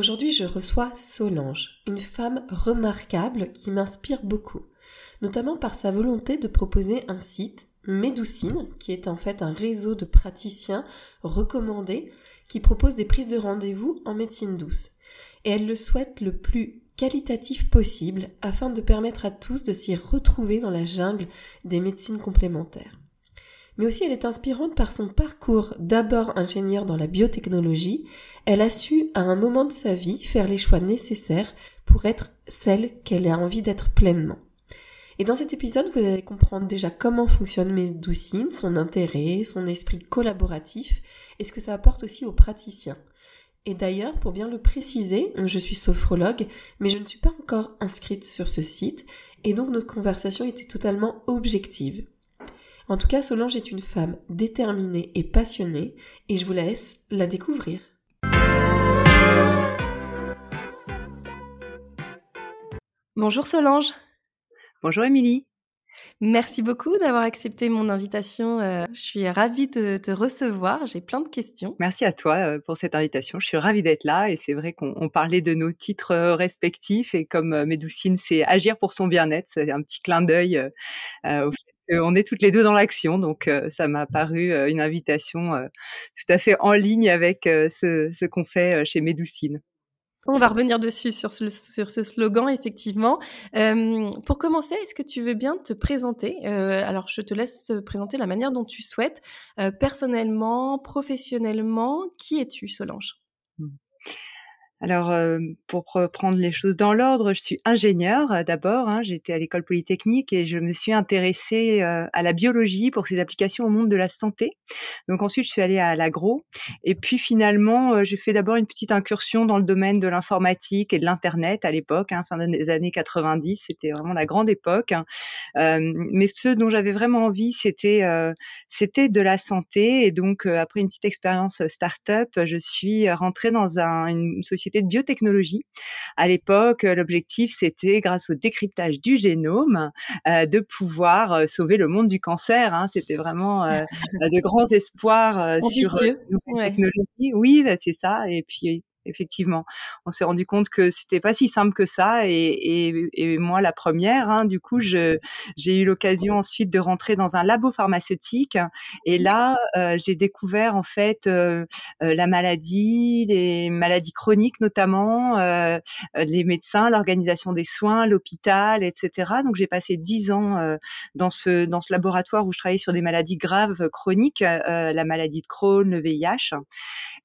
Aujourd'hui, je reçois Solange, une femme remarquable qui m'inspire beaucoup, notamment par sa volonté de proposer un site, Médoucine, qui est en fait un réseau de praticiens recommandés qui propose des prises de rendez-vous en médecine douce et elle le souhaite le plus qualitatif possible afin de permettre à tous de s'y retrouver dans la jungle des médecines complémentaires. Mais aussi elle est inspirante par son parcours d'abord ingénieure dans la biotechnologie, elle a su à un moment de sa vie faire les choix nécessaires pour être celle qu'elle a envie d'être pleinement. Et dans cet épisode, vous allez comprendre déjà comment fonctionne Médoucine, son intérêt, son esprit collaboratif et ce que ça apporte aussi aux praticiens. Et d'ailleurs, pour bien le préciser, je suis sophrologue, mais je ne suis pas encore inscrite sur ce site, et donc notre conversation était totalement objective. En tout cas, Solange est une femme déterminée et passionnée, et je vous laisse la découvrir. Bonjour Solange. Bonjour Émilie. Merci beaucoup d'avoir accepté mon invitation. Euh, je suis ravie de te recevoir. J'ai plein de questions. Merci à toi euh, pour cette invitation. Je suis ravie d'être là et c'est vrai qu'on parlait de nos titres euh, respectifs et comme Médoucine, c'est agir pour son bien-être. C'est un petit clin d'œil au fait qu'on est toutes les deux dans l'action. Donc ça m'a paru une invitation tout à fait en ligne avec ce, qu'on fait chez Médoucine. On va revenir dessus sur ce, slogan, effectivement. Euh, pour commencer, est-ce que tu veux bien te présenter? Euh, Alors, je te laisse te présenter la manière dont tu souhaites, euh, personnellement, professionnellement. Qui es-tu, Solange? Alors, euh, pour prendre les choses dans l'ordre, je suis ingénieure euh, d'abord. Hein, J'étais à l'école polytechnique et je me suis intéressée euh, à la biologie pour ses applications au monde de la santé. Donc ensuite, je suis allée à l'agro. Et puis finalement, j'ai fait d'abord une petite incursion dans le domaine de l'informatique et de l'Internet à l'époque, hein, fin des années 90. C'était vraiment la grande époque. Hein. mais ce dont j'avais vraiment envie, c'était c'était de la santé. Et donc, après une petite expérience start-up, je suis rentrée dans un, une société de biotechnologie. À l'époque, l'objectif, c'était, grâce au décryptage du génome, euh, de pouvoir euh, sauver le monde du cancer. Hein. C'était vraiment euh, de grands espoirs sur la technologie. Oui, bah, c'est ça. Et puis effectivement. On s'est rendu compte que c'était pas si simple que ça et, et, et moi la première. Hein, du coup, j'ai eu l'occasion ensuite de rentrer dans un labo pharmaceutique et là, euh, j'ai découvert en fait euh, euh, la maladie, les maladies chroniques notamment, les médecins, l'organisation des soins, l'hôpital, etc. Donc j'ai passé dix ans dans ce dans ce laboratoire où je travaillais sur des maladies graves chroniques, la maladie de Crohn, le VIH.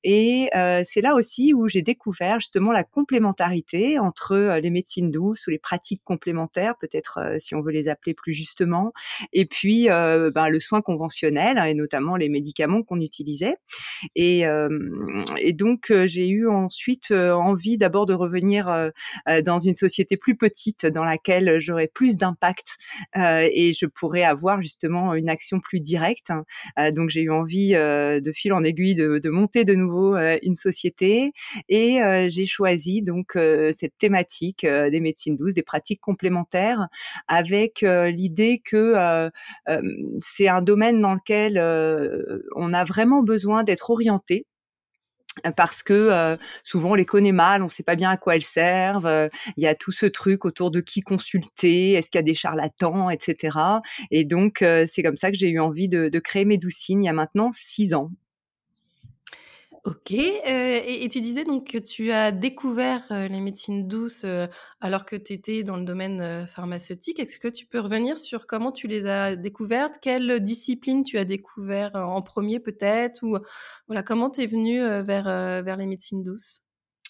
Et c'est là aussi où j'ai découvert justement la complémentarité entre euh, les médecines douces ou les pratiques complémentaires, peut-être euh, si on veut les appeler plus justement, et puis euh, ben, le soin conventionnel hein, et notamment les médicaments qu'on utilisait. Et, et donc j'ai eu ensuite envie d'abord de revenir dans une société plus petite dans laquelle j'aurais plus d'impact et je pourrais avoir justement une action plus directe. donc j'ai eu envie de fil en aiguille de monter de nouveau une société et j'ai choisi donc cette thématique des médecines douces, des pratiques complémentaires, avec l'idée que c'est un domaine dans lequel on a vraiment besoin d'être orienté parce que souvent on les connaît mal, on ne sait pas bien à quoi elles servent. Il y a tout ce truc autour de qui consulter, est-ce qu'il y a des charlatans, etc. Et donc c'est comme ça que j'ai eu envie de, de créer Médoucine il y a maintenant six ans. Ok. Euh, et, tu disais donc que tu as découvert euh, les médecines douces euh, alors que tu étais dans le domaine pharmaceutique. Est-ce que tu peux revenir sur comment tu les as découvertes? Quelle discipline tu as découvert en premier peut-être? Ou voilà, comment tu es venue vers, vers les médecines douces?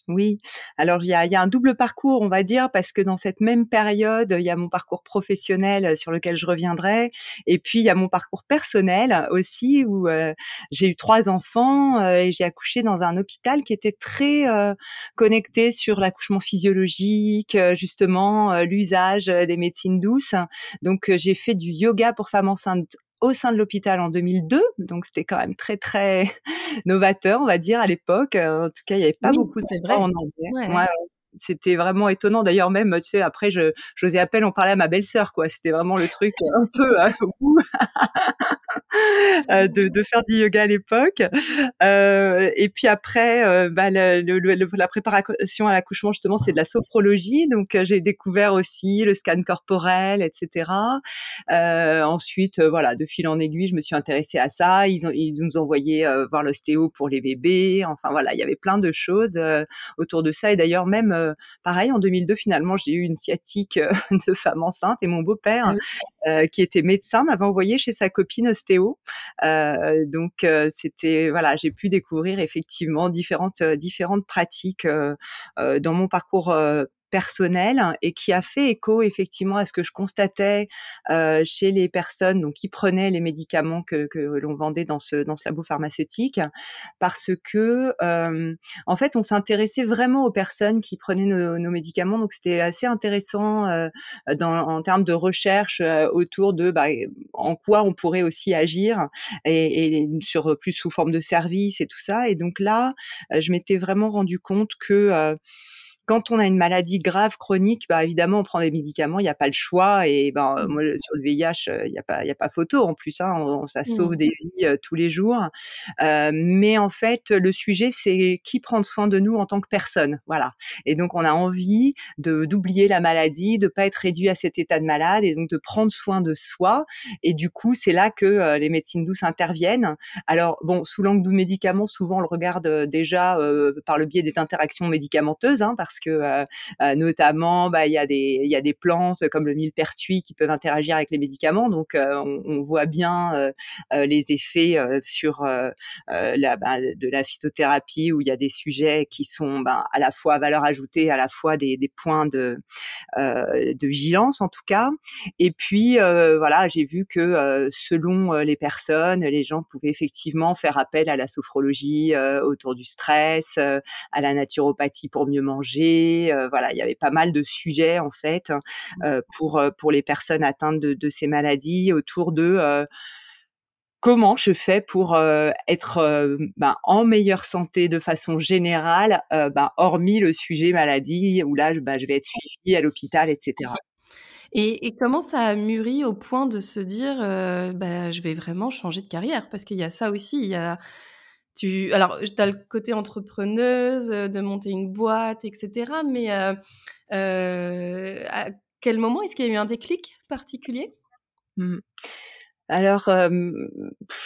Oui, alors il y a, un double parcours, on va dire, parce que dans cette même période, il y a mon parcours professionnel sur lequel je reviendrai, et puis il y a mon parcours personnel aussi, où euh, j'ai eu trois enfants euh, et j'ai accouché dans un hôpital qui était très euh, connecté sur l'accouchement physiologique, justement l'usage des médecines douces. Donc j'ai fait du yoga pour femmes enceintes au sein de l'hôpital en 2002, donc c'était quand même très très novateur, on va dire à l'époque. En tout cas, il n'y avait pas beaucoup de vrai. en anglais. C'était vraiment étonnant. D'ailleurs, même, tu sais, après, je, j'osais à peine en à ma belle-sœur, quoi. C'était vraiment le truc un peu hein, Euh, de, de, faire du yoga à l'époque. Euh, et puis après, euh, bah, le, le, la préparation à l'accouchement, justement, c'est de la sophrologie. Donc, euh, j'ai découvert aussi le scan corporel, etc. Euh, ensuite, voilà, de fil en aiguille, je me suis intéressée à ça. Ils, ont, ils nous envoyaient voir l'ostéo pour les bébés. Enfin, voilà, il y avait plein de choses autour de ça. Et d'ailleurs, même, pareil, en 2002, finalement, j'ai eu une sciatique de femme enceinte et mon beau-père, ah qui était médecin, m'avait envoyé chez sa copine ostéo. Euh, donc euh, c'était voilà, j'ai pu découvrir effectivement différentes différentes pratiques euh, dans mon parcours personnel et qui a fait écho effectivement à ce que je constatais euh, chez les personnes donc qui prenaient les médicaments que, que l'on vendait dans ce dans ce labo pharmaceutique. Parce que euh, en fait on s'intéressait vraiment aux personnes qui prenaient nos, nos médicaments. Donc c'était assez intéressant euh, dans, en termes de recherche euh, autour de bah, en quoi on pourrait aussi agir et, et, sur plus sous forme de service et tout ça. Et donc là je m'étais vraiment rendu compte que quand on a une maladie grave chronique, bah évidemment on prend des médicaments, il n'y a pas le choix. Et ben mmh. moi sur le VIH, il n'y a pas il a pas photo en plus, hein, ça sauve mmh. des vies euh, tous les jours. Euh, mais en fait le sujet c'est qui prend soin de nous en tant que personne, voilà. Et donc on a envie de d'oublier la maladie, de pas être réduit à cet état de malade et donc de prendre soin de soi. Et du coup c'est là que euh, les médecines douces interviennent. Alors bon sous l'angle du médicament, souvent on le regarde déjà par le biais des interactions médicamenteuses, hein, parce parce que notamment bah, il y a des y a des plantes comme le millepertuis qui peuvent interagir avec les médicaments. Donc on, on, voit bien les effets sur la bah, de la phytothérapie où il y a des sujets qui sont bah, à la fois à valeur ajoutée à la fois des, des points de de vigilance en tout cas. Et puis voilà j'ai vu que selon les personnes les gens pouvaient effectivement faire appel à la sophrologie autour du stress à la naturopathie pour mieux manger euh, voilà, il y avait pas mal de sujets en fait hein, mmh. euh, pour euh, pour les personnes atteintes de, ces maladies autour de comment je fais pour être ben, en meilleure santé de façon générale, ben, hormis le sujet maladie où là, ben, je vais être suivie à l'hôpital, etc. Et, et, comment ça a mûri au point de se dire, je vais vraiment changer de carrière? Parce qu'il y a ça aussi, il y a tu, alors, tu as le côté entrepreneuse, euh, de monter une boîte, etc. Mais euh, euh, à quel moment est-ce qu'il y a eu un déclic particulier? Mmh. Alors,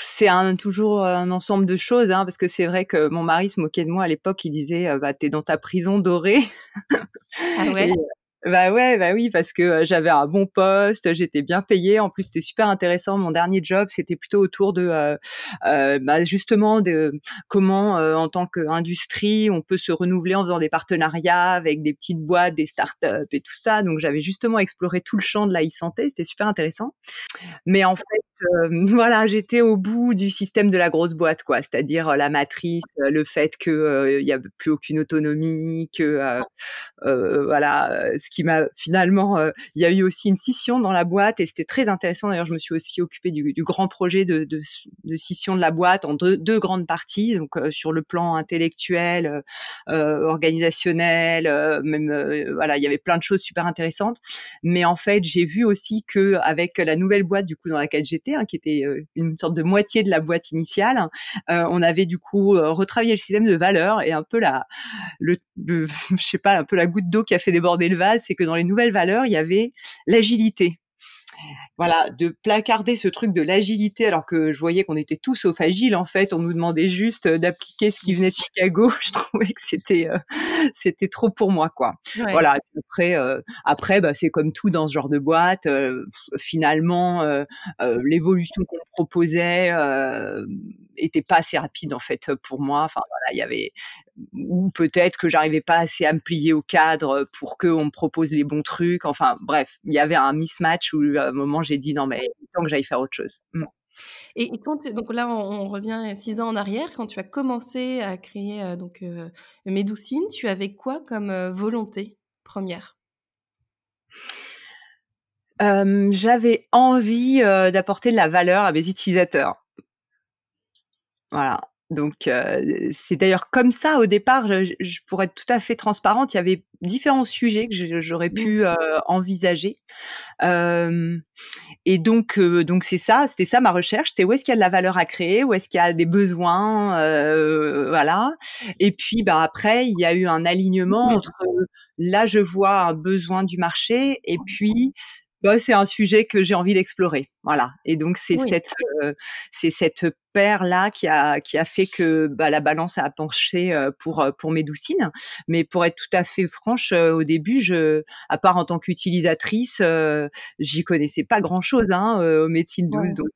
c'est un, toujours un ensemble de choses, hein, parce que c'est vrai que mon mari se moquait de moi à l'époque. Il disait, bah, t'es dans ta prison dorée. Ah ouais? Bah ouais, bah oui, parce que j'avais un bon poste, j'étais bien payée. En plus, c'était super intéressant. Mon dernier job, c'était plutôt autour de, euh, euh, bah justement, de comment, en tant qu'industrie, on peut se renouveler en faisant des partenariats avec des petites boîtes, des startups et tout ça. Donc, j'avais justement exploré tout le champ de la e-santé. C'était super intéressant. Mais en fait, voilà, j'étais au bout du système de la grosse boîte, quoi. C'est-à-dire la matrice, le fait que il y a plus aucune autonomie, que voilà qui m'a finalement, euh, il y a eu aussi une scission dans la boîte et c'était très intéressant. D'ailleurs, je me suis aussi occupée du, grand projet de, de, scission de la boîte en deux, deux grandes parties, donc euh, sur le plan intellectuel, euh, euh organisationnel, même voilà, il y avait plein de choses super intéressantes. Mais en fait, j'ai vu aussi que avec la nouvelle boîte du coup dans laquelle j'étais, hein, qui était une sorte de moitié de la boîte initiale, on avait du coup retravaillé le système de valeurs et un peu la, le, je pas, un peu la goutte d'eau qui a fait déborder le vase c'est que dans les nouvelles valeurs, il y avait l'agilité voilà, de placarder ce truc de l'agilité, alors que je voyais qu'on était tous sauf agiles en fait. On nous demandait juste euh, d'appliquer ce qui venait de Chicago. Je trouvais que c'était euh, c'était trop pour moi quoi. Voilà. après euh, après bah, c'est comme tout dans ce genre de boîte. finalement, l'évolution qu'on proposait était pas assez rapide en fait pour moi. Enfin voilà, il y avait ou peut-être que j'arrivais pas assez à me plier au cadre pour qu'on me propose les bons trucs. Enfin, bref, il y avait un mismatch où à un moment j'ai dit non mais il temps que j'aille faire autre chose. Mmh. Et, quand donc là, on, revient six ans en arrière, quand tu as commencé à créer euh, donc euh, Médoucine, tu avais quoi comme euh, volonté première? J'avais envie d'apporter de la valeur à mes utilisateurs. Voilà. Donc euh, c'est d'ailleurs comme ça au départ, je, je, pour être tout à fait transparente, il y avait différents sujets que j'aurais pu euh, envisager. Euh, et donc euh, donc c'est ça, c'était ça ma recherche, c'était où est-ce qu'il y a de la valeur à créer, où est-ce qu'il y a des besoins, voilà. Et puis bah après il y a eu un alignement entre là je vois un besoin du marché et puis bah, c'est un sujet que j'ai envie d'explorer, voilà. Et donc c'est cette euh, c'est cette paire là qui a qui a fait que bah, la balance a penché euh, pour euh, pour Médoucine. Mais pour être tout à fait franche, au début, je, à part en tant qu'utilisatrice, j'y connaissais pas grand chose hein, aux médecines douces. Donc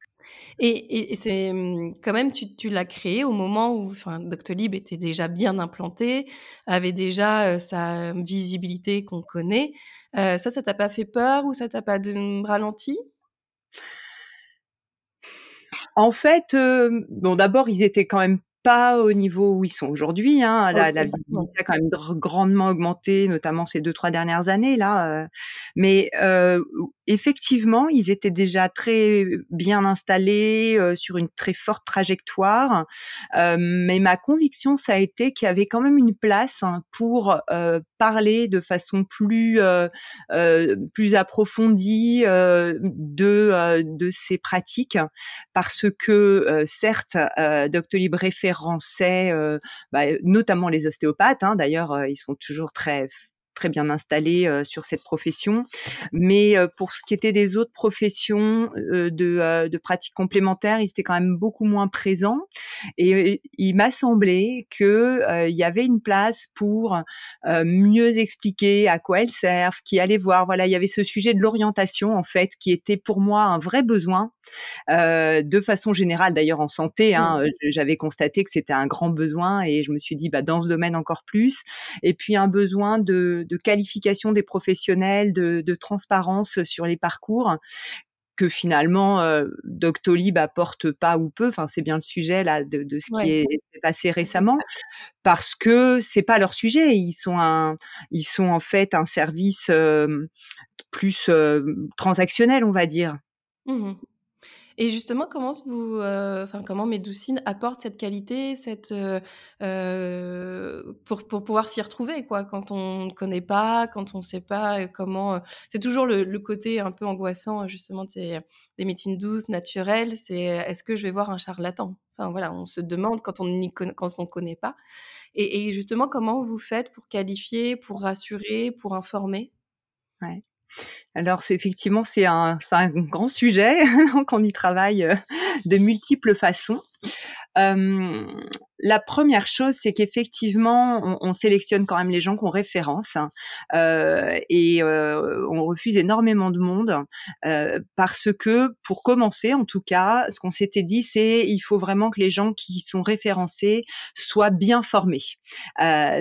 et, c'est mmh, quand même, tu, l'as créé au moment où enfin, Doctolib était déjà bien implanté, avait déjà sa visibilité qu'on connaît. ça, ça t'a pas fait peur ou ça t'a pas de, ralenti? En fait, bon, d'abord, ils étaient quand même pas au niveau où ils sont aujourd'hui. Hein. La, la visibilité a quand même grandement augmenté, notamment ces deux trois dernières années là. mais euh, effectivement, ils étaient déjà très bien installés euh, sur une très forte trajectoire. Euh, mais ma conviction, ça a été qu'il y avait quand même une place hein, pour euh, parler de façon plus plus approfondie de de ces pratiques, parce que certes, Doctolib référençait bah, notamment les ostéopathes. Hein, D'ailleurs, ils sont toujours très très bien installé euh, sur cette profession. Mais euh, pour ce qui était des autres professions euh, de, de pratiques complémentaires, ils étaient quand même beaucoup moins présents. Et il m'a semblé que il y avait une place pour mieux expliquer à quoi elles servent, qui allait voir. Voilà, il y avait ce sujet de l'orientation en fait, qui était pour moi un vrai besoin euh, de façon générale, d'ailleurs en santé, hein, mmh. euh, j'avais constaté que c'était un grand besoin et je me suis dit bah, dans ce domaine encore plus. Et puis un besoin de, qualification des professionnels, de, transparence sur les parcours que finalement euh, Doctolib apporte pas ou peu. Enfin, c'est bien le sujet là de, ce qui est passé récemment, parce que c'est pas leur sujet. Ils sont un, ils sont en fait un service plus transactionnel, on va dire. Mmh et justement, comment vous, euh, enfin, comment Médoucine apporte cette qualité, cette, euh, euh, pour, pour pouvoir s'y retrouver, quoi, quand on ne connaît pas, quand on ne sait pas comment. c'est toujours le, côté un peu angoissant, justement, des, des médecines douces, naturelles. C'est est-ce que je vais voir un charlatan? Enfin voilà, on se demande quand on ne quand on connaît pas. Et, et, justement, comment vous faites pour qualifier, pour rassurer, pour informer? Ouais. Alors c'est effectivement c'est un, grand sujet, donc on y travaille euh, de multiples façons. Euh, la première chose, c'est qu'effectivement, on, on, sélectionne quand même les gens qu'on référence hein, euh, et euh, on refuse énormément de monde euh, parce que, pour commencer, en tout cas, ce qu'on s'était dit, c'est il faut vraiment que les gens qui sont référencés soient bien formés.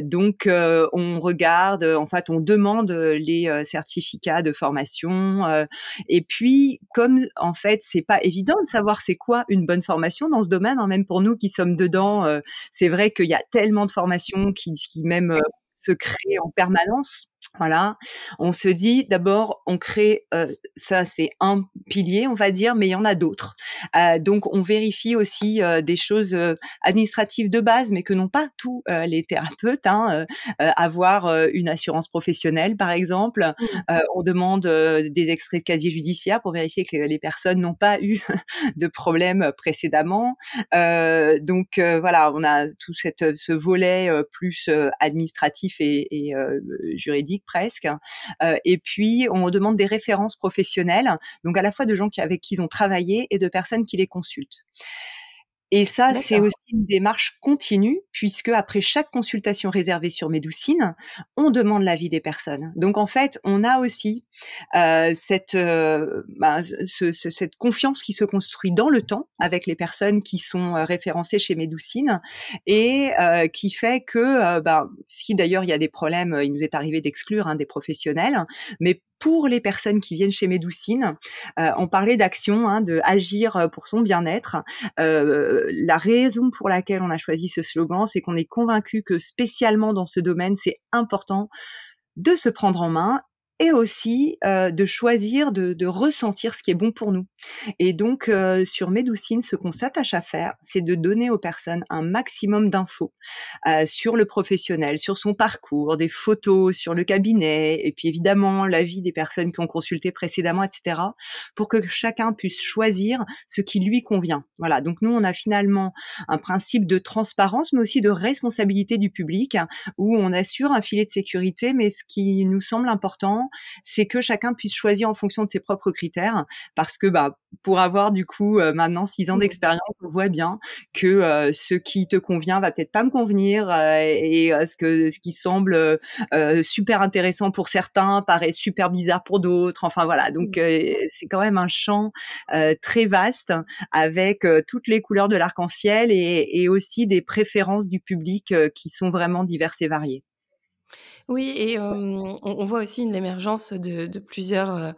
Donc, on regarde, en fait, on demande les certificats de formation et puis, comme en fait, c'est pas évident de savoir c'est quoi une bonne formation dans ce domaine, hein, même pour nous qui sommes dedans, c'est vrai qu'il y a tellement de formations qui, même euh, se créent en permanence voilà, on se dit d'abord, on crée, euh, ça c'est un pilier, on va dire, mais il y en a d'autres. Euh, donc on vérifie aussi euh, des choses administratives de base, mais que n'ont pas tous les thérapeutes. Hein, avoir une assurance professionnelle, par exemple. Mmh. on demande des extraits de casier judiciaire pour vérifier que les personnes n'ont pas eu de problème précédemment. donc voilà, on a tout cette, ce volet plus administratif et, et juridique presque. Euh, et puis, on demande des références professionnelles, donc à la fois de gens avec qui ils ont travaillé et de personnes qui les consultent. Et ça, c'est aussi une démarche continue, puisque après chaque consultation réservée sur Médoucine, on demande l'avis des personnes. Donc en fait, on a aussi euh, cette, euh, ben, ce, ce, cette confiance qui se construit dans le temps avec les personnes qui sont euh, référencées chez Médoucine et euh, qui fait que, ben, si d'ailleurs il y a des problèmes, il nous est arrivé d'exclure hein, des professionnels, mais pour les personnes qui viennent chez Médoucine. Euh, on parlait d'action, hein, de agir pour son bien-être. Euh, la raison pour laquelle on a choisi ce slogan, c'est qu'on est convaincu que spécialement dans ce domaine, c'est important de se prendre en main et aussi euh, de choisir de, de, ressentir ce qui est bon pour nous. Et donc euh, sur Médoucine, ce qu'on s'attache à faire, c'est de donner aux personnes un maximum d'infos euh, sur le professionnel, sur son parcours, des photos sur le cabinet, et puis évidemment l'avis des personnes qui ont consulté précédemment, etc., pour que chacun puisse choisir ce qui lui convient. Voilà. Donc nous, on a finalement un principe de transparence, mais aussi de responsabilité du public, où on assure un filet de sécurité, mais ce qui nous semble important, c'est que chacun puisse choisir en fonction de ses propres critères, parce que bah pour avoir du coup euh, maintenant six ans mmh. d'expérience, on voit bien que euh, ce qui te convient va peut-être pas me convenir euh, et ce que ce qui semble super intéressant pour certains paraît super bizarre pour d'autres. Enfin voilà, donc mmh. c'est quand même un champ très vaste avec toutes les couleurs de l'arc-en-ciel et, et aussi des préférences du public qui sont vraiment diverses et variées. Oui, et on, voit aussi une émergence de, plusieurs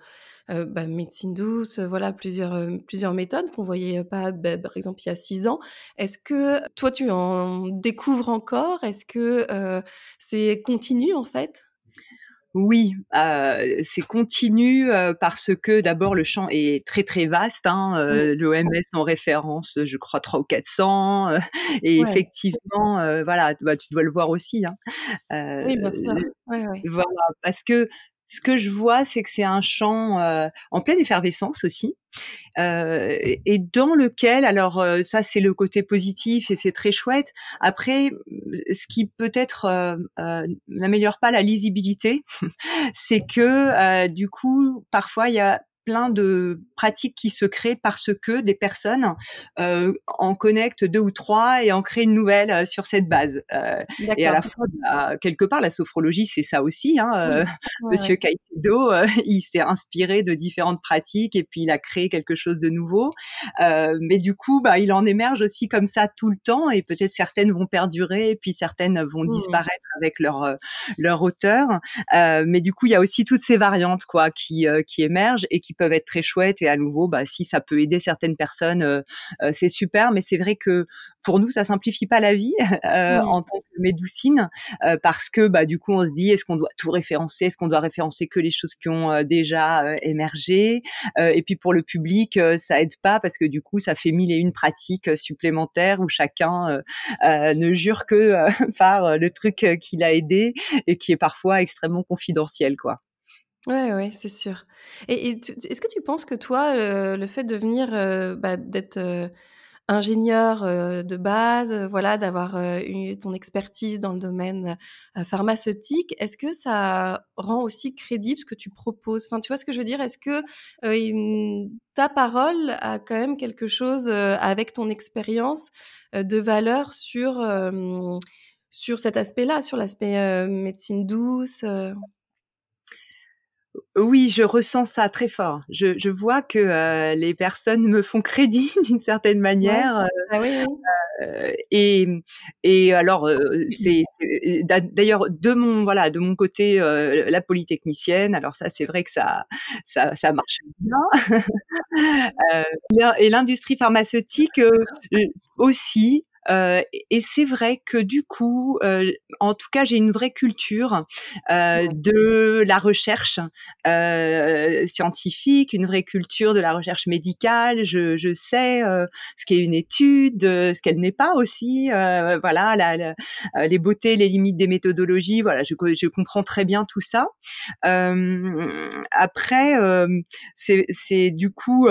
bah, médecines douces, voilà, plusieurs, plusieurs méthodes qu'on voyait pas, bah, par exemple, il y a six ans. Est-ce que toi, tu en découvres encore? Est-ce que c'est continu, en fait? Oui, euh, c'est continu euh, parce que d'abord le champ est très très vaste. Hein, euh, L'OMS en référence, je crois 3 ou 400. Euh, et effectivement, euh, voilà, bah, tu dois le voir aussi. Hein. oui, bien sûr. Ouais, voilà, parce que ce que je vois, c'est que c'est un champ euh, en pleine effervescence aussi, euh, et dans lequel, alors euh, ça c'est le côté positif et c'est très chouette. Après, ce qui peut-être n'améliore pas la lisibilité, c'est que du coup, parfois il y a plein de pratiques qui se créent parce que des personnes euh, en connectent deux ou trois et en créent une nouvelle euh, sur cette base. Euh, et à la fois, bah, quelque part, la sophrologie, c'est ça aussi. Hein, euh, Monsieur Caicedo, euh, il s'est inspiré de différentes pratiques et puis il a créé quelque chose de nouveau. mais du coup, bah, il en émerge aussi comme ça tout le temps et peut-être certaines vont perdurer et puis certaines vont mmh. disparaître avec leur leur auteur. mais du coup, il y a aussi toutes ces variantes quoi qui qui émergent et qui peuvent être très chouettes et à nouveau, bah, si ça peut aider certaines personnes, euh, euh, c'est super. Mais c'est vrai que pour nous, ça simplifie pas la vie euh, en tant que médoucine parce que bah, du coup, on se dit est-ce qu'on doit tout référencer, est-ce qu'on doit référencer que les choses qui ont déjà émergé? Et puis pour le public, ça aide pas parce que du coup, ça fait mille et une pratiques supplémentaires où chacun ne jure que par le truc qui l'a aidé et qui est parfois extrêmement confidentiel, quoi. Ouais, ouais, c'est sûr. Et, est-ce que tu penses que toi, le, fait de venir, euh, bah, d'être euh, ingénieur euh, de base, voilà, d'avoir eu ton expertise dans le domaine pharmaceutique, est-ce que ça rend aussi crédible ce que tu proposes? Enfin, tu vois ce que je veux dire? Est-ce que ta parole a quand même quelque chose avec ton expérience de valeur sur sur cet aspect-là, sur l'aspect médecine douce oui, je ressens ça très fort. Je, je vois que euh, les personnes me font crédit d'une certaine manière. Euh, ah oui, oui. Euh, et, et alors, c'est d'ailleurs de mon voilà de mon côté la polytechnicienne. Alors ça, c'est vrai que ça ça, ça marche bien. et l'industrie pharmaceutique aussi. Euh, et c'est vrai que du coup, euh, en tout cas, j'ai une vraie culture euh, de la recherche scientifique, une vraie culture de la recherche médicale. Je, je sais ce qu'est une étude, ce qu'elle n'est pas aussi. voilà, la, les beautés, les limites des méthodologies. Voilà, je, je comprends très bien tout ça. après, c'est du coup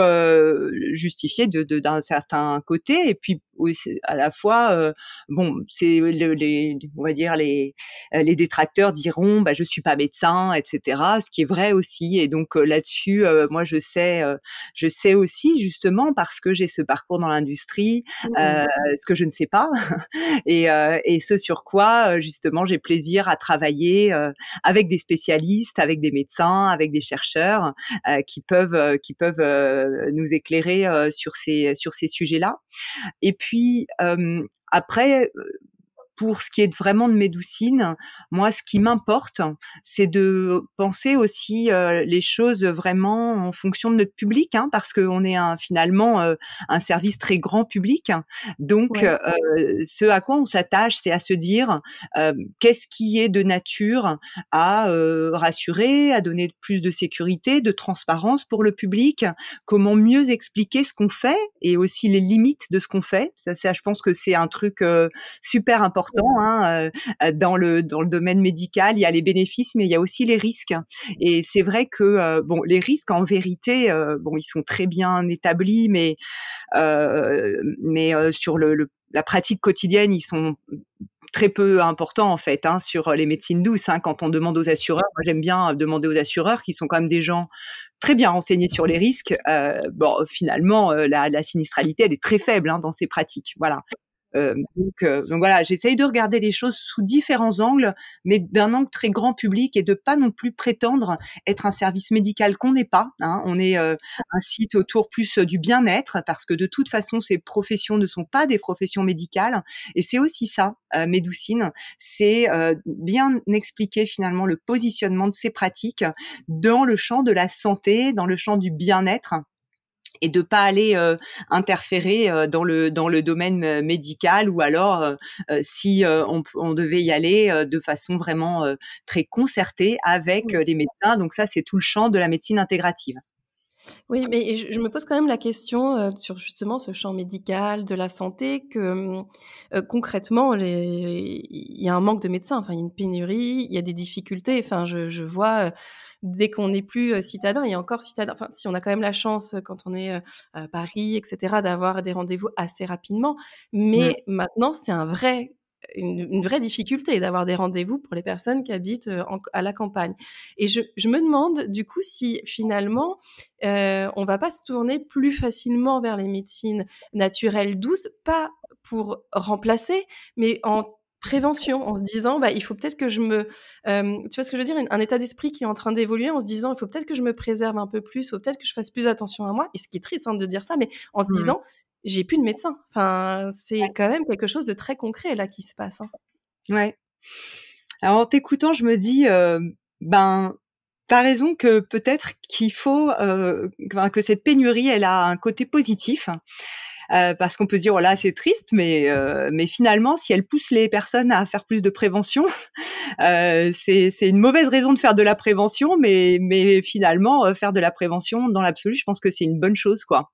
justifié d'un de, d'un certain côté. Et puis à la fois, euh, bon, c'est les, on va dire les, euh, les détracteurs diront, bah, je suis pas médecin, etc. Ce qui est vrai aussi. Et donc euh, là-dessus, moi, je sais, je sais aussi justement parce que j'ai ce parcours dans l'industrie, mmh. ce que je ne sais pas, et, et ce sur quoi justement j'ai plaisir à travailler avec des spécialistes, avec des médecins, avec des chercheurs qui peuvent, qui peuvent nous éclairer sur ces sur ces sujets-là. Et puis après, pour ce qui est vraiment de Médoucine, moi, ce qui m'importe, c'est de penser aussi euh, les choses vraiment en fonction de notre public, hein, parce qu'on est un, finalement euh, un service très grand public. Donc, euh, ce à quoi on s'attache, c'est à se dire qu'est-ce qui est de nature à rassurer, à donner plus de sécurité, de transparence pour le public, comment mieux expliquer ce qu'on fait et aussi les limites de ce qu'on fait. Ça, ça je pense que c'est un truc super important Hein, euh, dans le dans le domaine médical. Il y a les bénéfices, mais il y a aussi les risques. Et c'est vrai que euh, bon, les risques en vérité, euh, bon, ils sont très bien établis, mais mais sur le, la pratique quotidienne, ils sont très peu importants en fait hein, sur les médecines douces. Hein, quand on demande aux assureurs, moi j'aime bien demander aux assureurs qui sont quand même des gens très bien renseignés sur les risques. bon, finalement, la, la, sinistralité elle est très faible hein, dans ces pratiques. Voilà. Euh, donc, euh, donc, voilà, j'essaye de regarder les choses sous différents angles, mais d'un angle très grand public et de pas non plus prétendre être un service médical qu'on n'est pas. Hein. On est euh, un site autour plus du bien-être parce que de toute façon, ces professions ne sont pas des professions médicales et c'est aussi ça, Médoucine, c'est bien expliquer finalement le positionnement de ces pratiques dans le champ de la santé, dans le champ du bien-être et de pas aller euh, interférer euh, dans le dans le domaine euh, médical ou alors si on, on, devait y aller de façon vraiment très concertée avec les médecins. Donc ça, c'est tout le champ de la médecine intégrative. Oui, mais je, me pose quand même la question sur justement ce champ médical, de la santé, que concrètement, il y a un manque de médecins, enfin, il y a une pénurie, il y a des difficultés. Enfin, je, je vois dès qu'on n'est plus citadin, et encore citadin, enfin, si on a quand même la chance quand on est à Paris, etc., d'avoir des rendez-vous assez rapidement, mais maintenant, c'est un vrai une, vraie difficulté d'avoir des rendez-vous pour les personnes qui habitent à la campagne. Et je, me demande du coup si finalement euh, on va pas se tourner plus facilement vers les médecines naturelles douces, pas pour remplacer, mais en prévention en se disant bah il faut peut-être que je me euh, tu vois ce que je veux dire un état d'esprit qui est en train d'évoluer en se disant il faut peut-être que je me préserve un peu plus il faut peut-être que je fasse plus attention à moi et ce qui est triste hein, de dire ça mais en se mmh. J'ai plus de médecin enfin c'est quand même quelque chose de très concret là qui se passe hein. ouais alors en t'écoutant je me dis euh, ben T'as raison que peut-être qu'il faut euh, que cette pénurie, elle a un côté positif. Euh, parce qu'on peut se dire voilà c'est triste, mais euh, mais finalement si elle pousse les personnes à faire plus de prévention, euh, c'est c'est une mauvaise raison de faire de la prévention, mais mais finalement faire de la prévention dans l'absolu, je pense que c'est une bonne chose quoi.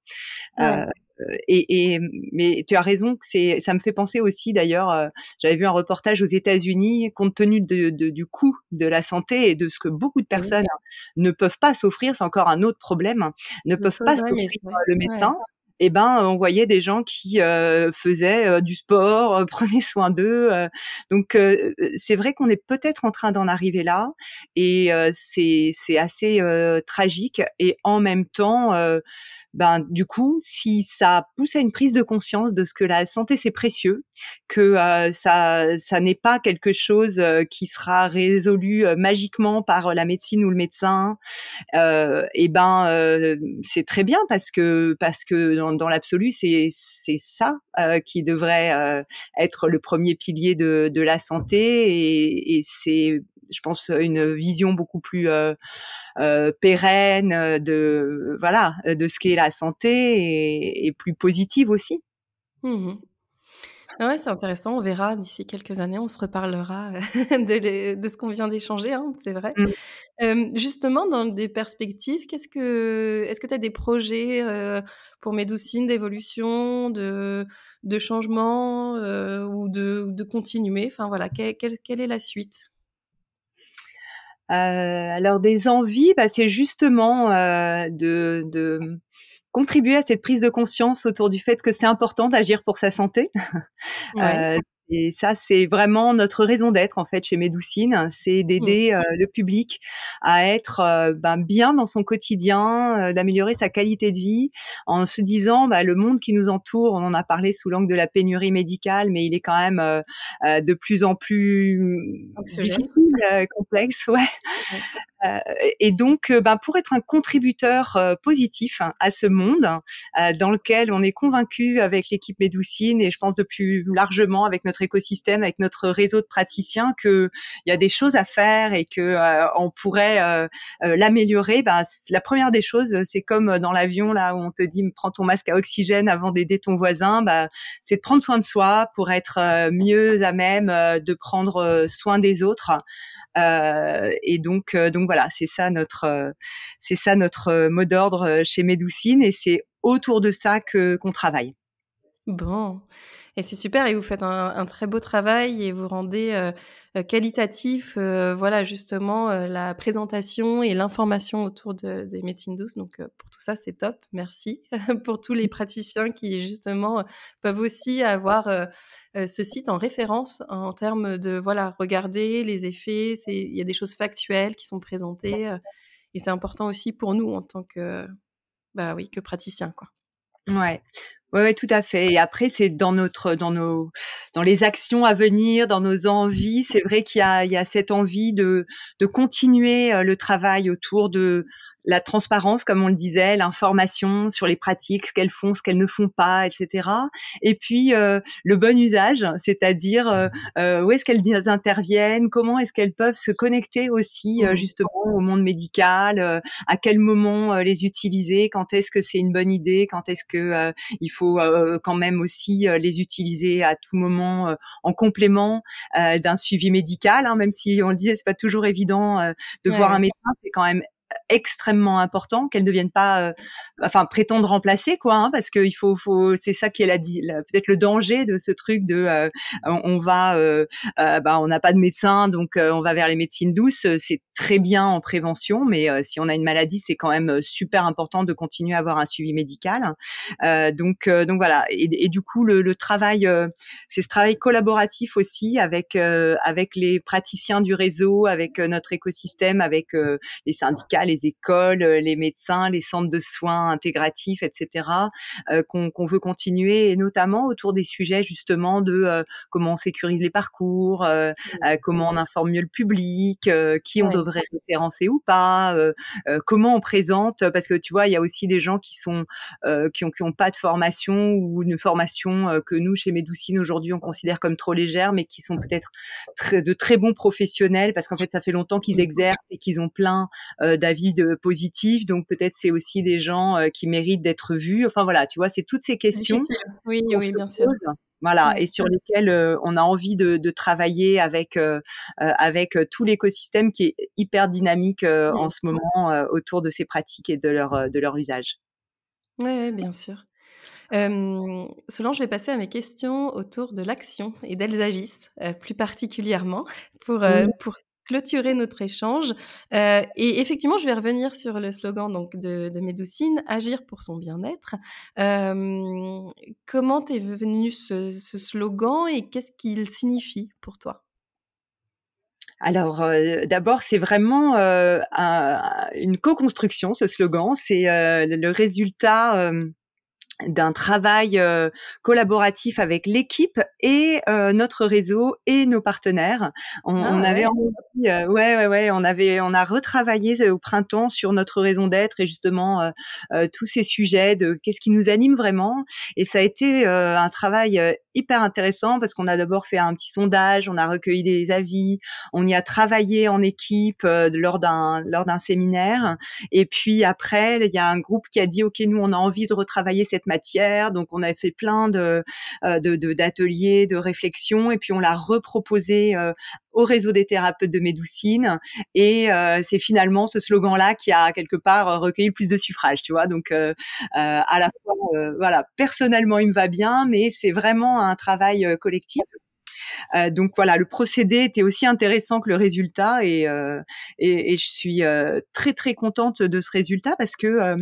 Et, et, mais tu as raison que c'est, ça me fait penser aussi d'ailleurs. J'avais vu un reportage aux États-Unis, compte tenu de, de, du coût de la santé et de ce que beaucoup de personnes ne peuvent pas s'offrir, c'est encore un autre problème, ne peuvent pas s'offrir le médecin eh ben on voyait des gens qui euh, faisaient euh, du sport, euh, prenaient soin d'eux. donc c'est vrai qu'on est peut-être en train d'en arriver là et c'est assez tragique et en même temps ben du coup, si ça pousse à une prise de conscience de ce que la santé c'est précieux, que euh, ça ça n'est pas quelque chose euh, qui sera résolu euh, magiquement par la médecine ou le médecin, et ben c'est très bien parce que parce que dans, dans l'absolu c'est c'est ça qui devrait être le premier pilier de la santé et, c'est je pense une vision beaucoup plus euh, pérenne euh, de voilà de ce qu'est la santé et, plus positive aussi. Mmh ouais, c'est intéressant. On verra d'ici quelques années, on se reparlera de, de ce qu'on vient d'échanger, hein, c'est vrai. Mmh. justement, dans des perspectives, qu'est-ce que, est-ce que tu as des projets euh, pour Médoucine d'évolution, de, de changement ou de, de continuer? Enfin voilà, quelle est la suite? Euh, alors des envies, bah, c'est justement euh, de, de, contribuer à cette prise de conscience autour du fait que c'est important d'agir pour sa santé. Ouais. Et ça, c'est vraiment notre raison d'être en fait chez Médoucine, c'est d'aider mmh. euh, le public à être euh, ben, bien dans son quotidien, euh, d'améliorer sa qualité de vie, en se disant bah, le monde qui nous entoure, on en a parlé sous l'angle de la pénurie médicale, mais il est quand même de plus en plus difficile, complexe, ouais. et donc, ben, pour être un contributeur positif à ce monde dans lequel on est convaincu avec l'équipe Médoucine et je pense de plus largement avec notre écosystème, avec notre réseau de praticiens, qu'il y a des choses à faire et que euh, on pourrait euh, euh, l'améliorer. Ben, la première des choses, c'est comme dans l'avion là où on te dit prends ton masque à oxygène avant d'aider ton voisin. Ben, c'est de prendre soin de soi pour être mieux à même de prendre soin des autres. et donc, donc voilà, c'est ça notre, c'est ça notre mot d'ordre chez Médoucine et c'est autour de ça que qu'on travaille. Bon, et c'est super et vous faites un, très beau travail et vous rendez euh, euh, qualitatif, euh, voilà justement la présentation et l'information autour des médecines douces. Donc pour tout ça, c'est top. Merci pour tous les praticiens qui justement peuvent aussi avoir ce site en référence en termes de voilà regarder les effets. Il y a des choses factuelles qui sont présentées et c'est important aussi pour nous en tant que bah oui que praticiens quoi. Ouais. Ouais, ouais, tout à fait. Et après, c'est dans notre, dans nos, dans les actions à venir, dans nos envies. C'est vrai qu'il y a, y a cette envie de, de continuer euh, le travail autour de, la transparence, comme on le disait, l'information sur les pratiques, ce qu'elles font, ce qu'elles ne font pas, etc. Et puis euh, le bon usage, c'est-à-dire euh, euh, où est-ce qu'elles interviennent, comment est-ce qu'elles peuvent se connecter aussi mmh. justement au monde médical, à quel moment les utiliser, quand est-ce que c'est une bonne idée, quand est-ce que il faut quand même aussi les utiliser à tout moment en complément d'un suivi médical, hein, même si on le disait, c'est pas toujours évident de voir un médecin, c'est quand même extrêmement important qu'elles ne viennent pas euh, enfin prétendre remplacer quoi hein, parce qu'il faut faut c'est ça qui est la, peut-être le danger de ce truc de euh, on, va euh, bah on n'a pas de médecin donc on va vers les médecines douces. C'est très bien en prévention mais si on a une maladie c'est quand même super important de continuer à avoir un suivi médical. Donc donc voilà. Et, et du coup le, le travail c'est ce travail collaboratif aussi avec avec les praticiens du réseau avec notre écosystème avec les syndicats les écoles, euh, les médecins, les centres de soins intégratifs, etc., euh, qu'on veut continuer, et notamment autour des sujets justement de euh, comment on sécurise les parcours, mmh. comment on informe mieux le public, qui on devrait référencer ou pas, comment on présente, parce que tu vois, il y a aussi des gens qui sont qui ont qui ont pas de formation ou une formation que nous chez Médoucine aujourd'hui on considère comme trop légère, mais qui sont peut-être de très bons professionnels parce qu'en fait ça fait longtemps qu'ils mmh. exercent et qu'ils ont plein d'avis de positif, donc peut-être c'est aussi des gens euh, qui méritent d'être vus. Enfin voilà, tu vois, c'est toutes ces questions. Oui, oui, bien sûr. Voilà, et sur lesquelles euh, on a envie de, de travailler avec euh, avec tout l'écosystème qui est hyper dynamique en ce moment autour de ces pratiques et de leur de leur usage. Oui, bien sûr. Euh, Solange, je vais passer à mes questions autour de l'action et d'elles agissent, plus particulièrement, pour, pour clôturer notre échange. Euh, et effectivement, je vais revenir sur le slogan donc de, de Médoucine, agir pour son bien-être. Euh, comment est venu ce, slogan et qu'est-ce qu'il signifie pour toi? Alors, euh, d'abord, c'est vraiment une co-construction, ce slogan. C'est le résultat d'un travail euh, collaboratif avec l'équipe et euh, notre réseau et nos partenaires. On, ah on avait euh, ouais, ouais, ouais, on avait, on a retravaillé au printemps sur notre raison d'être et justement tous ces sujets de qu'est-ce qui nous anime vraiment. Et ça a été un travail hyper intéressant parce qu'on a d'abord fait un petit sondage, on a recueilli des avis, on y a travaillé en équipe lors d'un lors d'un séminaire. Et puis après, il y a un groupe qui a dit ok, nous on a envie de retravailler cette matière. Donc on a fait plein de euh, d'ateliers, de, réflexions, et puis on l'a reproposé euh, au réseau des thérapeutes de Médoucine. Et euh, c'est finalement ce slogan-là qui a quelque part recueilli plus de suffrages, tu vois. Donc à la fois, voilà, personnellement il me va bien, mais c'est vraiment un travail collectif. donc voilà, le procédé était aussi intéressant que le résultat et, et, et je suis très très contente de ce résultat parce que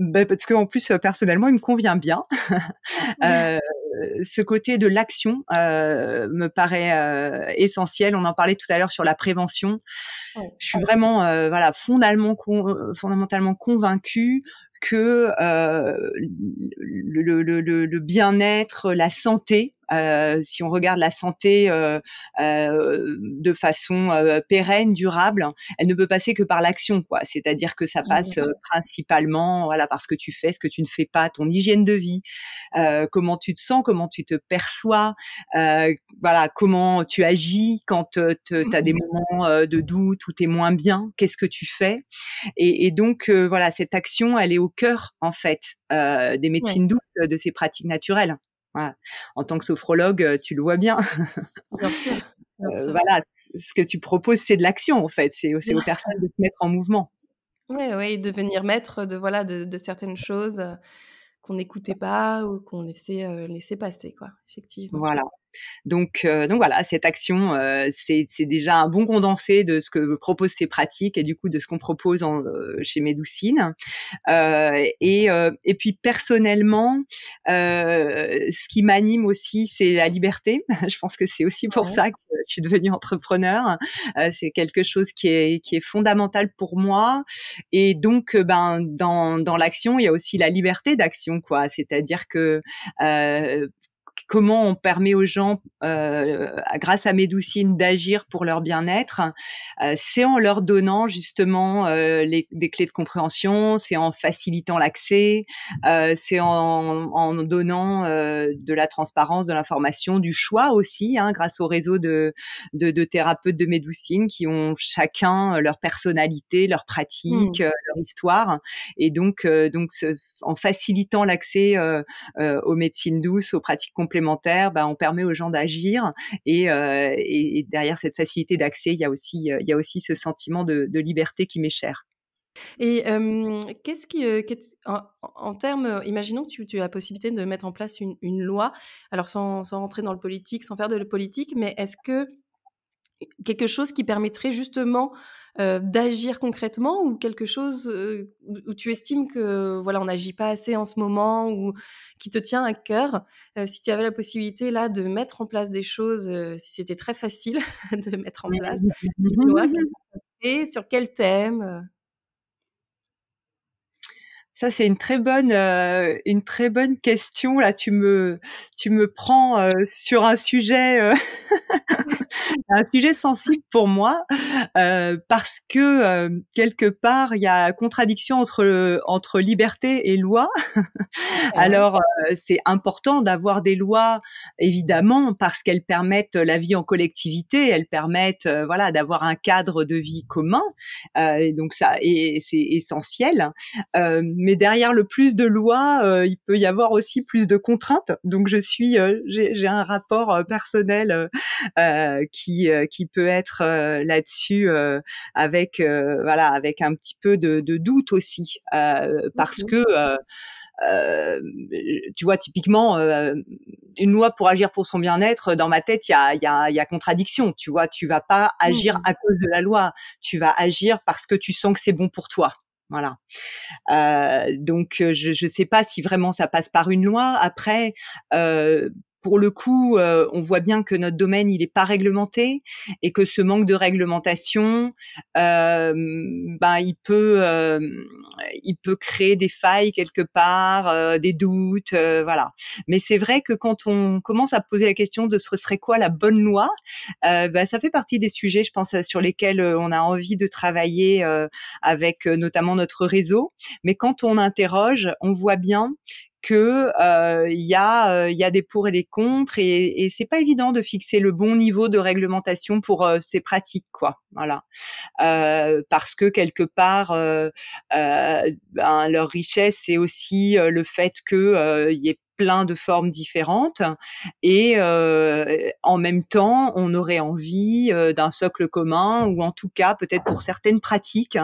bah, parce qu'en plus personnellement il me convient bien. euh, ce côté de l'action euh, me paraît euh, essentiel. On en parlait tout à l'heure sur la prévention. Je suis vraiment euh, voilà fondamentalement fondamentalement convaincue que le, le, le, le bien-être, la santé euh, si on regarde la santé euh, euh, de façon pérenne, durable, elle ne peut passer que par l'action, quoi. C'est-à-dire que ça passe principalement, voilà, parce que tu fais ce que tu ne fais pas, ton hygiène de vie, comment tu te sens, comment tu te perçois, voilà, comment tu agis quand tu as des mmh. moments de doute ou tu es moins bien, qu'est-ce que tu fais? Et, et donc, voilà, cette action, elle est au cœur, en fait, des médecines douces, de ces pratiques naturelles. En tant que sophrologue, euh, tu le vois bien. Bien sûr. Euh, voilà, ce que tu proposes, c'est de l'action en fait. C'est aux personnes de se mettre en mouvement. Oui, ouais, devenir maître de voilà de, certaines choses euh, qu'on n'écoutait pas ou qu'on laissait laisser passer quoi. Effectivement. Voilà. Donc, euh, donc voilà, cette action, euh, c'est déjà un bon condensé de ce que proposent ces pratiques et du coup de ce qu'on propose en, euh, chez Médoucine. et, et puis personnellement, ce qui m'anime aussi, c'est la liberté. Je pense que c'est aussi pour ça que je suis devenue entrepreneur. c'est quelque chose qui est, qui est fondamental pour moi. Et donc, ben, dans, dans l'action, il y a aussi la liberté d'action, quoi. C'est-à-dire que comment on permet aux gens, euh, grâce à Médoucine, d'agir pour leur bien-être, euh, c'est en leur donnant justement euh, les, des clés de compréhension, c'est en facilitant l'accès, c'est en, en, donnant de la transparence, de l'information, du choix aussi, hein, grâce au réseau de, de, de, thérapeutes de Médoucine qui ont chacun leur personnalité, leur pratique, mmh. leur histoire, et donc, donc en facilitant l'accès aux médecines douces, aux pratiques complémentaires bah, on permet aux gens d'agir euh, et, derrière cette facilité d'accès, il y a aussi, ce sentiment de, liberté qui m'est cher. Et qu'est-ce qui, en, termes, imaginons que tu, tu, as la possibilité de mettre en place une, loi, alors sans, rentrer dans le politique, sans faire de le politique, mais est-ce que quelque chose qui permettrait justement euh, d'agir concrètement ou quelque chose euh, où, tu estimes que voilà on n'agit pas assez en ce moment ou qui te tient à cœur euh, si tu avais la possibilité là de mettre en place des choses si c'était très facile de mettre en place une loi et sur quel thème ça c'est une très bonne une très bonne question là tu me tu me prends sur un sujet un sujet sensible pour moi euh, parce que euh, quelque part il y a contradiction entre entre liberté et loi. Alors euh, c'est important d'avoir des lois évidemment parce qu'elles permettent la vie en collectivité, elles permettent voilà d'avoir un cadre de vie commun. donc ça et c'est essentiel. mais derrière le plus de lois, il peut y avoir aussi plus de contraintes. Donc je suis j'ai un rapport personnel qui euh, qui peut être euh, là-dessus euh, avec voilà avec un petit peu de, de doute aussi parce que euh, tu vois, typiquement, euh, une loi pour agir pour son bien-être, dans ma tête, il y a, y, a, y a, contradiction. Tu vois, tu vas pas agir à cause de la loi, tu vas agir parce que tu sens que c'est bon pour toi. Voilà. Euh, donc, je ne sais pas si vraiment ça passe par une loi. Après, euh, pour le coup, euh, on voit bien que notre domaine il est pas réglementé et que ce manque de réglementation, euh, ben il peut, euh, il peut créer des failles quelque part, des doutes, voilà. Mais c'est vrai que quand on commence à poser la question de ce serait quoi la bonne loi, ben, ça fait partie des sujets, je pense, sur lesquels on a envie de travailler avec notamment notre réseau. Mais quand on interroge, on voit bien que euh, y a euh, il y a des pour et des contre et, et c'est pas évident de fixer le bon niveau de réglementation pour euh, ces pratiques quoi. Voilà. Parce que quelque part ben, leur richesse c'est aussi le fait que il y ait plein de formes différentes et en même temps, on aurait envie d'un socle commun ou en tout cas peut-être pour certaines pratiques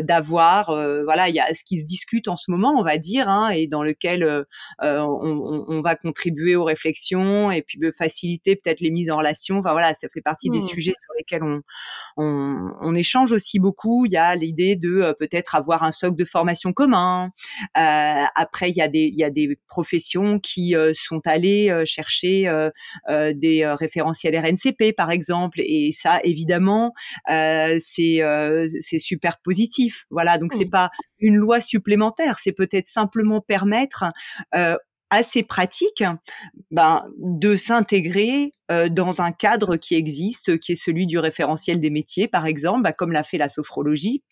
d'avoir, voilà, il y a ce qui se discute en ce moment, on va dire, hein, et dans lequel on, on, va contribuer aux réflexions et puis faciliter peut-être les mises en relation. Enfin voilà, ça fait partie des mmh. sujets sur lesquels on, on, on, échange aussi beaucoup. Il y a l'idée de peut-être avoir un socle de formation commun. après, il y a des il y a des professions qui sont allées chercher des référentiels RNCP par exemple, et ça évidemment c'est c'est super positif. Voilà, donc c'est mmh. pas une loi supplémentaire, c'est peut-être simplement permettre assez pratique ben, de s'intégrer euh, dans un cadre qui existe, qui est celui du référentiel des métiers, par exemple, bah, comme l'a fait la sophrologie.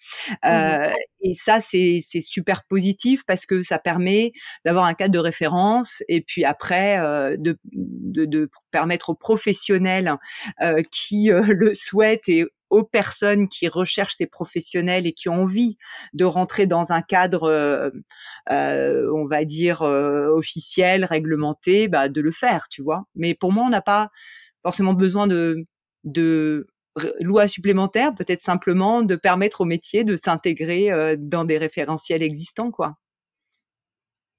Euh, mmh et ça, c'est super positif parce que ça permet d'avoir un cadre de référence et puis après euh, de, de, de, permettre aux professionnels euh, qui euh, le souhaitent et aux personnes qui recherchent ces professionnels et qui ont envie de rentrer dans un cadre, euh, euh on va dire, euh, officiel, réglementé, bah, de le faire, tu vois. Mais pour moi, on n'a pas forcément besoin de, de loi supplémentaire, peut-être simplement de permettre au métier de s'intégrer euh, dans des référentiels existants, quoi.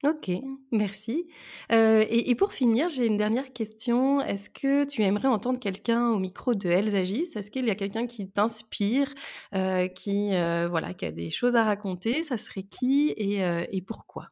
Ok, merci. Euh, et, pour finir, j'ai une dernière question. Est-ce que tu aimerais entendre quelqu'un au micro de Elles agissent Est-ce qu'il y a quelqu'un qui t'inspire, euh, qui voilà, qui a des choses à raconter? Ça serait qui et pourquoi?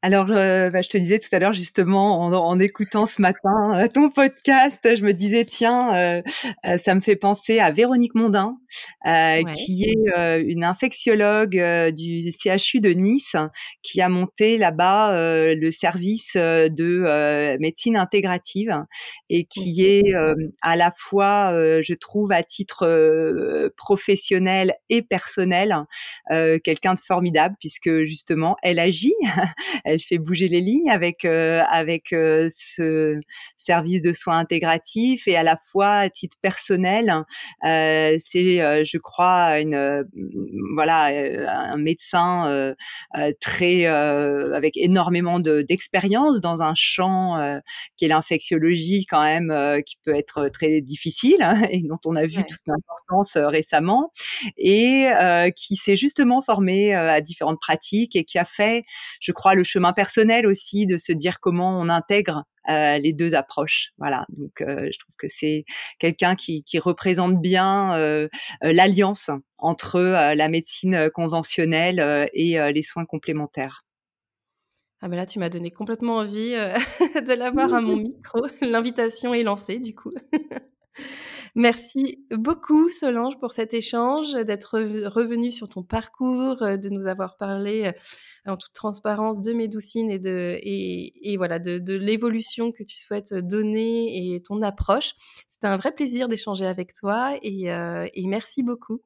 Alors, euh, bah, je te disais tout à l'heure justement en, écoutant ce matin euh, ton podcast, je me disais tiens, euh, ça me fait penser à Véronique Mondin, qui est une infectiologue du CHU de Nice, qui a monté là-bas le service de médecine intégrative et qui est à la fois, je trouve, à titre professionnel et personnel, quelqu'un de formidable puisque justement elle agit elle fait bouger les lignes avec euh, avec euh, ce service de soins intégratifs et à la fois à titre personnel, euh, c'est, je crois, une voilà un médecin très avec énormément d'expérience dans un champ qui est l'infectiologie quand même, qui peut être très difficile hein, et dont on a vu toute l'importance récemment et qui s'est justement formé à différentes pratiques et qui a fait, je crois, le chemin chemin personnel aussi de se dire comment on intègre euh, les deux approches. Voilà, donc euh, je trouve que c'est quelqu'un qui, qui, représente bien euh, l'alliance entre la médecine conventionnelle et les soins complémentaires. Ah ben là, tu m'as donné complètement envie de l'avoir à mon micro. L'invitation est lancée, du coup. Merci beaucoup Solange pour cet échange, d'être revenu sur ton parcours, euh, de nous avoir parlé euh, en toute transparence de Médoucine et de et, voilà de, l'évolution que tu souhaites donner et ton approche. C'était un vrai plaisir d'échanger avec toi et, euh, et merci beaucoup.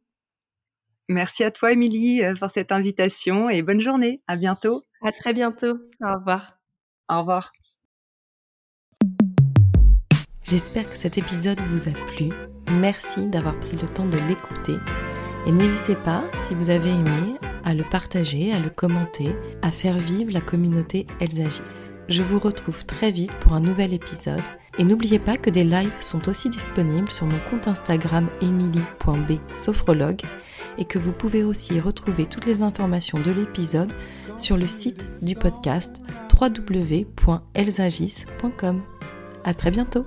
Merci à toi Émilie pour cette invitation et bonne journée. À bientôt. À très bientôt. Au revoir. Au revoir. J'espère que cet épisode vous a plu. Merci d'avoir pris le temps de l'écouter. Et n'hésitez pas, si vous avez aimé, à le partager, à le commenter, à faire vivre la communauté Elles agissent. Je vous retrouve très vite pour un nouvel épisode. Et n'oubliez pas que des lives sont aussi disponibles sur mon compte Instagram emily.b et que vous pouvez aussi retrouver toutes les informations de l'épisode sur le site du podcast www.elsagis.com. À très bientôt.